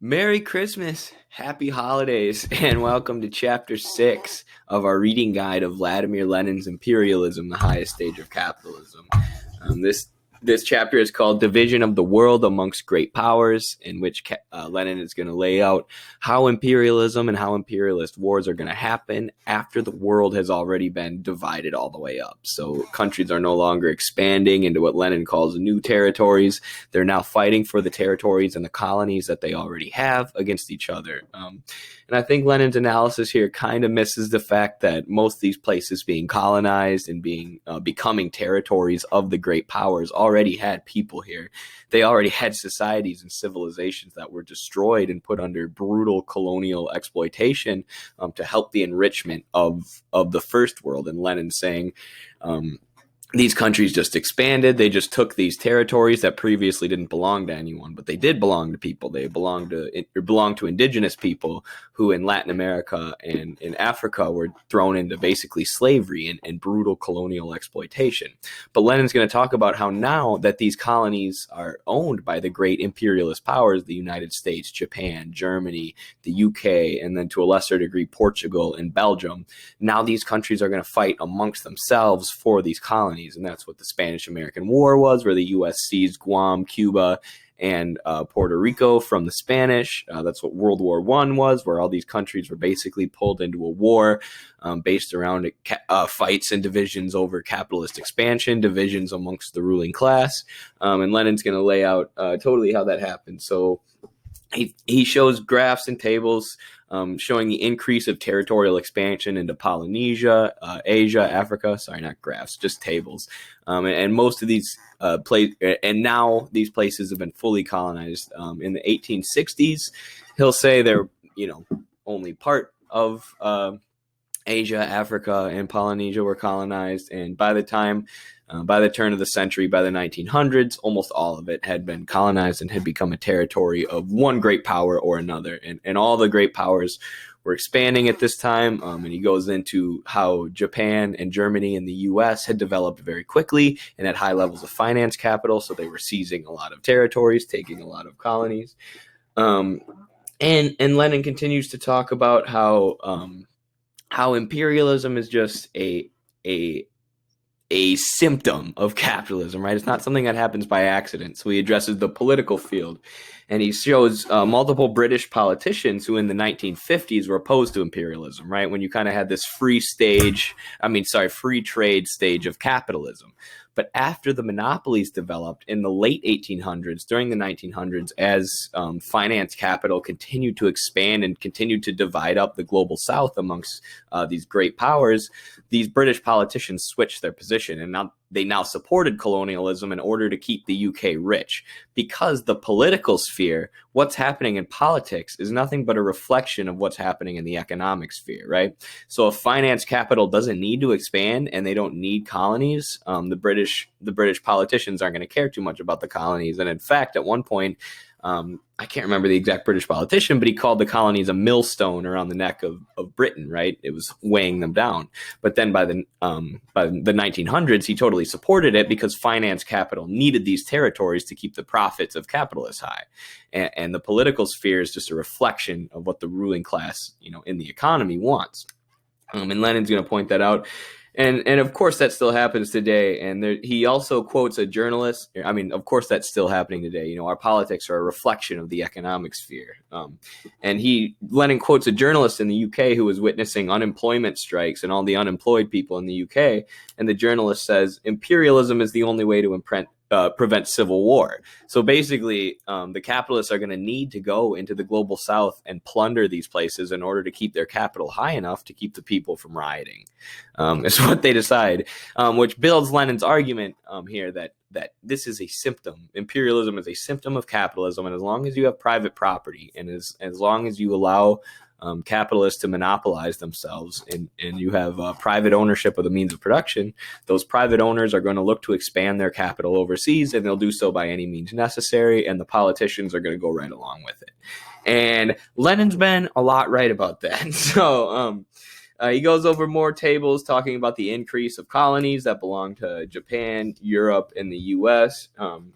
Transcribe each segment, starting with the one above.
Merry Christmas, Happy Holidays, and welcome to Chapter 6 of our reading guide of Vladimir Lenin's Imperialism, the Highest Stage of Capitalism. Um, this this chapter is called Division of the World Amongst Great Powers, in which uh, Lenin is going to lay out how imperialism and how imperialist wars are going to happen after the world has already been divided all the way up. So countries are no longer expanding into what Lenin calls new territories. They're now fighting for the territories and the colonies that they already have against each other. Um, and I think Lenin's analysis here kind of misses the fact that most of these places being colonized and being uh, becoming territories of the great powers already had people here. They already had societies and civilizations that were destroyed and put under brutal colonial exploitation um, to help the enrichment of of the first world. And Lenin saying. Um, these countries just expanded. They just took these territories that previously didn't belong to anyone, but they did belong to people. They belonged to belonged to indigenous people who, in Latin America and in Africa, were thrown into basically slavery and, and brutal colonial exploitation. But Lenin's going to talk about how now that these colonies are owned by the great imperialist powers, the United States, Japan, Germany, the UK, and then to a lesser degree Portugal and Belgium, now these countries are going to fight amongst themselves for these colonies colonies, and that's what the Spanish American War was, where the U.S. seized Guam, Cuba, and uh, Puerto Rico from the Spanish. Uh, that's what World War One was, where all these countries were basically pulled into a war um, based around uh, fights and divisions over capitalist expansion, divisions amongst the ruling class. Um, and Lenin's going to lay out uh, totally how that happened. So he, he shows graphs and tables um, showing the increase of territorial expansion into Polynesia, uh, Asia, Africa. Sorry, not graphs, just tables. Um, and, and, most of these uh, places, and now these places have been fully colonized. Um, in the 1860s, he'll say they're you know only part of uh, Asia, Africa, and Polynesia were colonized, and by the time uh, by the turn of the century, by the 1900s, almost all of it had been colonized and had become a territory of one great power or another. And, and all the great powers were expanding at this time. Um, and he goes into how Japan and Germany and the US had developed very quickly and at high levels of finance capital. So they were seizing a lot of territories, taking a lot of colonies. Um, and, and Lenin continues to talk about how, um, how imperialism is just a, a a symptom of capitalism, right? It's not something that happens by accident. So he addresses the political field and he shows uh, multiple British politicians who in the 1950s were opposed to imperialism, right? When you kind of had this free stage, I mean, sorry, free trade stage of capitalism. But after the monopolies developed in the late 1800s, during the 1900s, as um, finance capital continued to expand and continued to divide up the global south amongst uh, these great powers, these British politicians switched their position. And now they now supported colonialism in order to keep the UK rich. Because the political sphere, what's happening in politics is nothing but a reflection of what's happening in the economic sphere, right? So if finance capital doesn't need to expand and they don't need colonies, um, the British the British politicians aren't going to care too much about the colonies. And in fact, at one point, um, I can't remember the exact British politician, but he called the colonies a millstone around the neck of, of Britain, right? It was weighing them down. But then by the um, by the 1900s, he totally supported it because finance capital needed these territories to keep the profits of capitalists high, and, and the political sphere is just a reflection of what the ruling class, you know, in the economy wants. Um, and Lenin's going to point that out and and of course that still happens today. And there, he also quotes a journalist. I mean of course that's still happening today. You know our politics are a reflection of the economic sphere. Um, and he lenin quotes a journalist in the uk who was witnessing unemployment strikes and all the unemployed people in the uk and the journalist says imperialism is the only way to imprint, uh, prevent civil war. So basically, um, the capitalists are going to need to go into the global south and plunder these places in order to keep their capital high enough to keep the people from rioting. Um, is what they decide, um, which builds Lenin's argument um, here that that this is a symptom. Imperialism is a symptom of capitalism, and as long as you have private property, and as as long as you allow um, capitalists to monopolize themselves and, and you have uh, private ownership of the means of production, those private owners are going to look to expand their capital overseas and they'll do so by any means necessary. And the politicians are going to go right along with it. And Lenin's been a lot right about that. So, um, uh, he goes over more tables talking about the increase of colonies that belong to Japan, Europe, and the U.S. Um,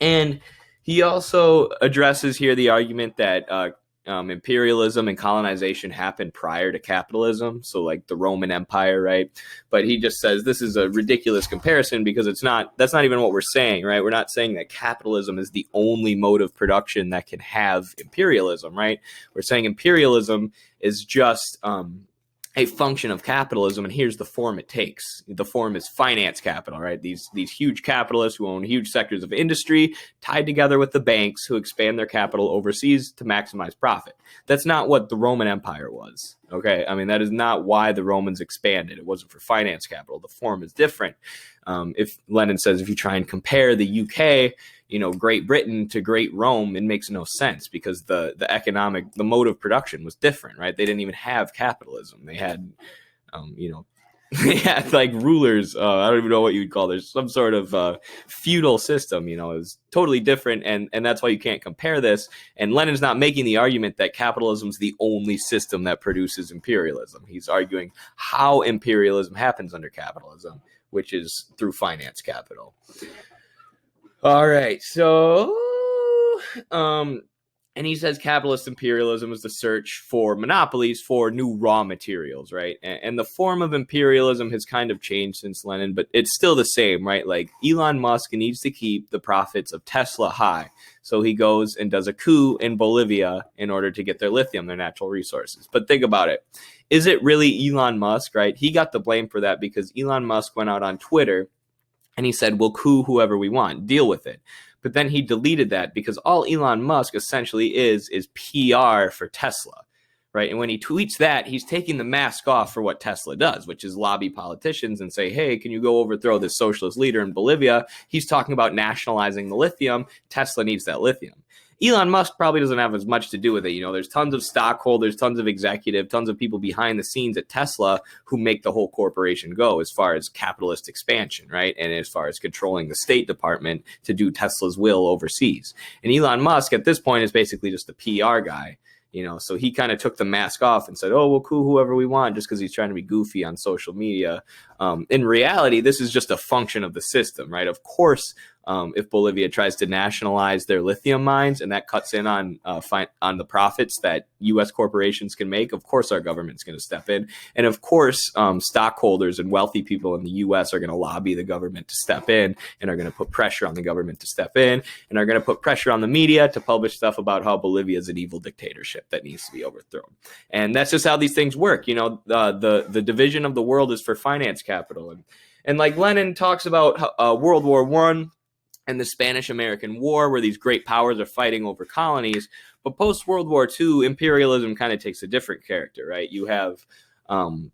and he also addresses here the argument that uh, um, imperialism and colonization happened prior to capitalism. So, like the Roman Empire, right? But he just says this is a ridiculous comparison because it's not, that's not even what we're saying, right? We're not saying that capitalism is the only mode of production that can have imperialism, right? We're saying imperialism is just, um, a function of capitalism and here's the form it takes. The form is finance capital right? These these huge capitalists who own huge sectors of industry tied together with the banks who expand their capital overseas to maximize profit. That's not what the roman empire was okay? I mean that is not why the romans expanded. It wasn't for finance capital. The form is different. Um, if lenin says if you try and compare the uk you know Great Britain to Great Rome, it makes no sense because the the economic the mode of production was different, right? They didn't even have capitalism. They had, um, you know, they had like rulers. Uh, I don't even know what you'd call. There's some sort of uh, feudal system. You know, is totally different, and and that's why you can't compare this. And Lenin's not making the argument that capitalism is the only system that produces imperialism. He's arguing how imperialism happens under capitalism, which is through finance capital. All right. So, um, and he says capitalist imperialism is the search for monopolies for new raw materials, right? And, and, the form of imperialism has kind of changed since Lenin, but it's still the same, right? Like Elon Musk needs to keep the profits of Tesla high. So he goes and does a coup in Bolivia in order to get their lithium, their natural resources. But think about it. Is it really Elon Musk, right? He got the blame for that because Elon Musk went out on Twitter and he said, we'll coup whoever we want, deal with it. But then he deleted that because all Elon Musk essentially is is PR for Tesla, right? And when he tweets that, he's taking the mask off for what Tesla does, which is lobby politicians and say, hey, can you go overthrow this socialist leader in Bolivia? He's talking about nationalizing the lithium. Tesla needs that lithium. Elon Musk probably doesn't have as much to do with it. You know, there's tons of stockholders, tons of executive, tons of people behind the scenes at Tesla who make the whole corporation go as far as capitalist expansion, right? And as far as controlling the State Department to do Tesla's will overseas. And Elon Musk at this point is basically just the PR guy you know so he kind of took the mask off and said oh we'll cool whoever we want just because he's trying to be goofy on social media um, in reality this is just a function of the system right of course um, if Bolivia tries to nationalize their lithium mines and that cuts in on uh, fi- on the profits that U.S. corporations can make, of course our government's going to step in, and of course um, stockholders and wealthy people in the U.S. are going to lobby the government to step in and are going to put pressure on the government to step in and are going to put pressure on the media to publish stuff about how Bolivia is an evil dictatorship that needs to be overthrown, and that's just how these things work. You know, uh, the the division of the world is for finance capital and. And like Lenin talks about uh, World War One, and the Spanish American War, where these great powers are fighting over colonies. But post World War II, imperialism kind of takes a different character, right? You have um,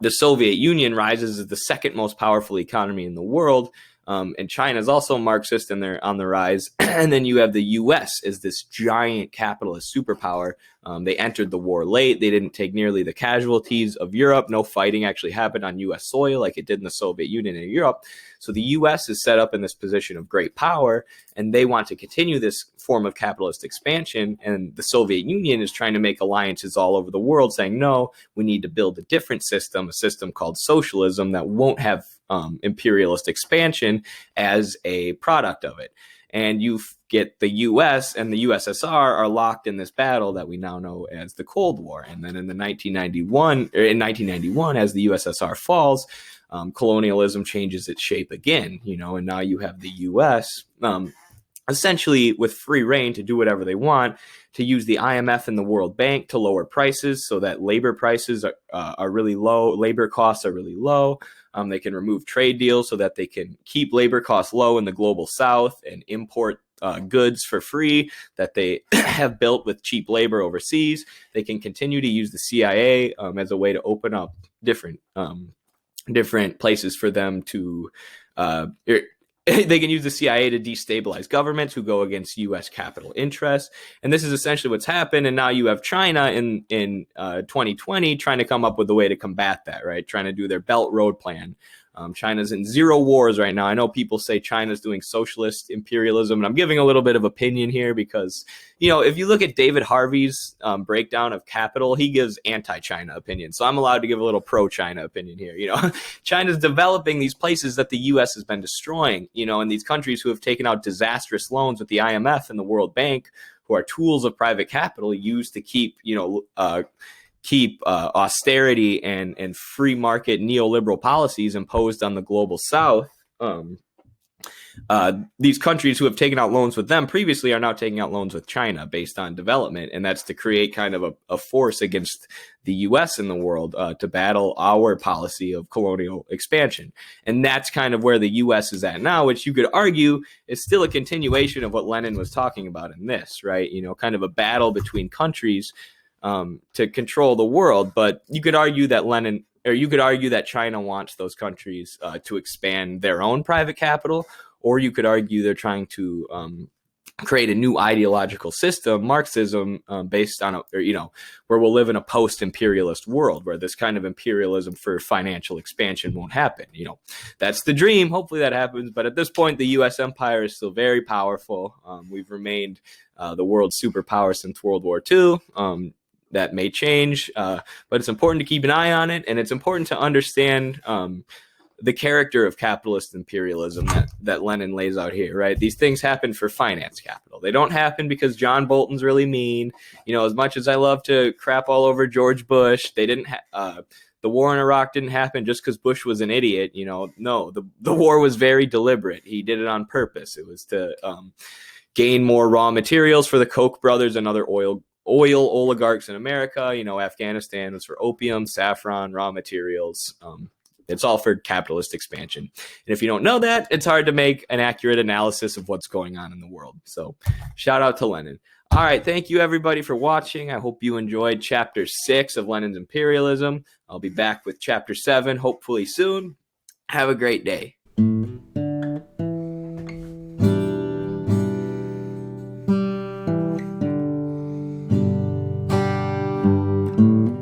the Soviet Union rises as the second most powerful economy in the world. Um, and China is also Marxist and they're on the rise. and then you have the U.S. as this giant capitalist superpower. Um, they entered the war late. They didn't take nearly the casualties of Europe. No fighting actually happened on U.S. soil like it did in the Soviet Union and Europe. So the U.S. is set up in this position of great power, and they want to continue this form of capitalist expansion. And the Soviet Union is trying to make alliances all over the world, saying, no, we need to build a different system, a system called socialism that won't have um, imperialist expansion as a product of it. And you get the US and the USSR are locked in this battle that we now know as the Cold War. And then in the 1991, in 1991, as the USSR falls, um, colonialism changes its shape again, you know, and now you have the U.S. Um, essentially with free reign to do whatever they want, to use the IMF and the World Bank to lower prices so that labor prices are, uh, are really low, labor costs are really low. Um, they can remove trade deals so that they can keep labor costs low in the global south and import uh, goods for free that they have built with cheap labor overseas. They can continue to use the CIA um, as a way to open up different um, different places for them to uh, er, they can use the CIA to destabilize governments who go against U.S. capital interests, and this is essentially what's happened. And now you have China in in uh, 2020 trying to come up with a way to combat that, right? Trying to do their Belt Road Plan, Um, China's in zero wars right now. I know people say China's doing socialist imperialism, and I'm giving a little bit of opinion here because, you know, if you look at David Harvey's um, breakdown of capital, he gives anti-China opinion. So I'm allowed to give a little pro-China opinion here. You know, China's developing these places that the U.S. has been destroying. You know, and these countries who have taken out disastrous loans with the IMF and the World Bank, who are tools of private capital used to keep, you know. Uh, keep uh, austerity and and free market neoliberal policies imposed on the global south um, uh, these countries who have taken out loans with them previously are now taking out loans with China based on development, and that's to create kind of a, a force against the U.S. in the world uh, to battle our policy of colonial expansion, and that's kind of where the U.S. is at now, which you could argue is still a continuation of what Lenin was talking about in this, right? You know, kind of a battle between countries um, to control the world. But you could argue that Lenin, or you could argue that China wants those countries uh, to expand their own private capital, or you could argue they're trying to um, create a new ideological system, Marxism, um, based on a, or, you know, where we'll live in a post-imperialist world where this kind of imperialism for financial expansion won't happen. You know, that's the dream. Hopefully that happens. But at this point, the U.S. empire is still very powerful. Um, we've remained uh, the world's superpower since World War II. Um, that may change, uh, but it's important to keep an eye on it, and it's important to understand um, the character of capitalist imperialism that, that Lenin lays out here, right? These things happen for finance capital. They don't happen because John Bolton's really mean. You know, as much as I love to crap all over George Bush, they didn't. Ha- uh, the war in Iraq didn't happen just because Bush was an idiot. You know, no, the the war was very deliberate. He did it on purpose. It was to um, gain more raw materials for the Koch brothers and other oil oil oligarchs in America. You know, Afghanistan was for opium, saffron, raw materials. Um, it's all for capitalist expansion. And if you don't know that, it's hard to make an accurate analysis of what's going on in the world. So, shout out to Lenin. All right, thank you everybody for watching. I hope you enjoyed chapter six of Lenin's Imperialism. I'll be back with chapter seven hopefully soon. Have a great day.